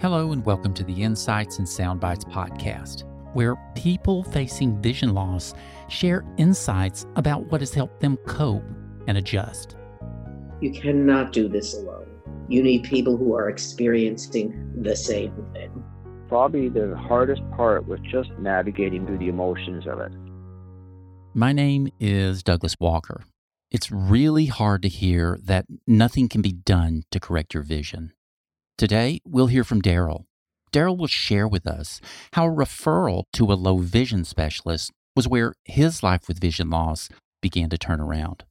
Hello, and welcome to the Insights and Soundbites podcast, where people facing vision loss share insights about what has helped them cope and adjust. You cannot do this alone. You need people who are experiencing the same thing. Probably the hardest part was just navigating through the emotions of it. My name is Douglas Walker. It's really hard to hear that nothing can be done to correct your vision. Today, we'll hear from Darryl. Darryl will share with us how a referral to a low vision specialist was where his life with vision loss began to turn around.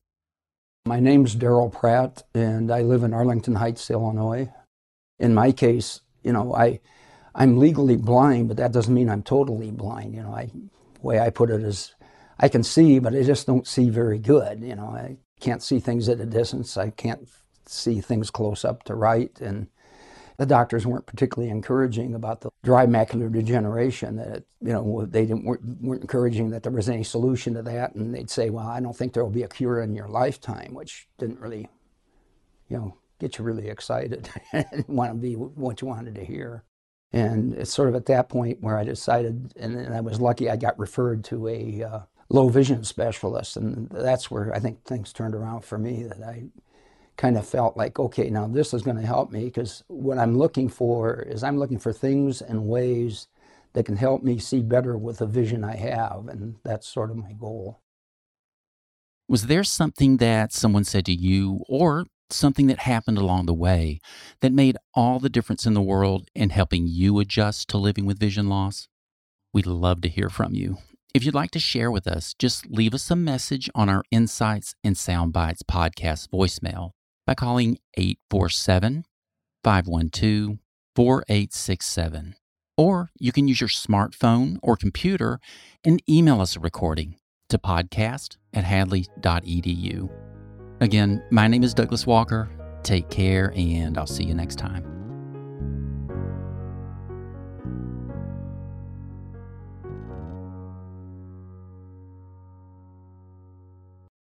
My name's Darryl Pratt, and I live in Arlington Heights, Illinois. In my case, you know, I, I'm legally blind, but that doesn't mean I'm totally blind. You know, I, the way I put it is, I can see, but I just don't see very good. You know, I can't see things at a distance. I can't see things close up to right, and the doctors weren't particularly encouraging about the dry macular degeneration. That you know they didn't weren't, weren't, encouraging that there was any solution to that, and they'd say, "Well, I don't think there will be a cure in your lifetime," which didn't really, you know, get you really excited and want to be what you wanted to hear. And it's sort of at that point where I decided, and, and I was lucky I got referred to a uh, low vision specialist, and that's where I think things turned around for me. That I kind of felt like, okay, now this is going to help me because what I'm looking for is I'm looking for things and ways that can help me see better with the vision I have, and that's sort of my goal. Was there something that someone said to you or something that happened along the way that made all the difference in the world in helping you adjust to living with vision loss? We'd love to hear from you. If you'd like to share with us, just leave us a message on our Insights and Soundbites podcast voicemail by calling 847 512 4867. Or you can use your smartphone or computer and email us a recording to podcast at hadley.edu. Again, my name is Douglas Walker. Take care, and I'll see you next time.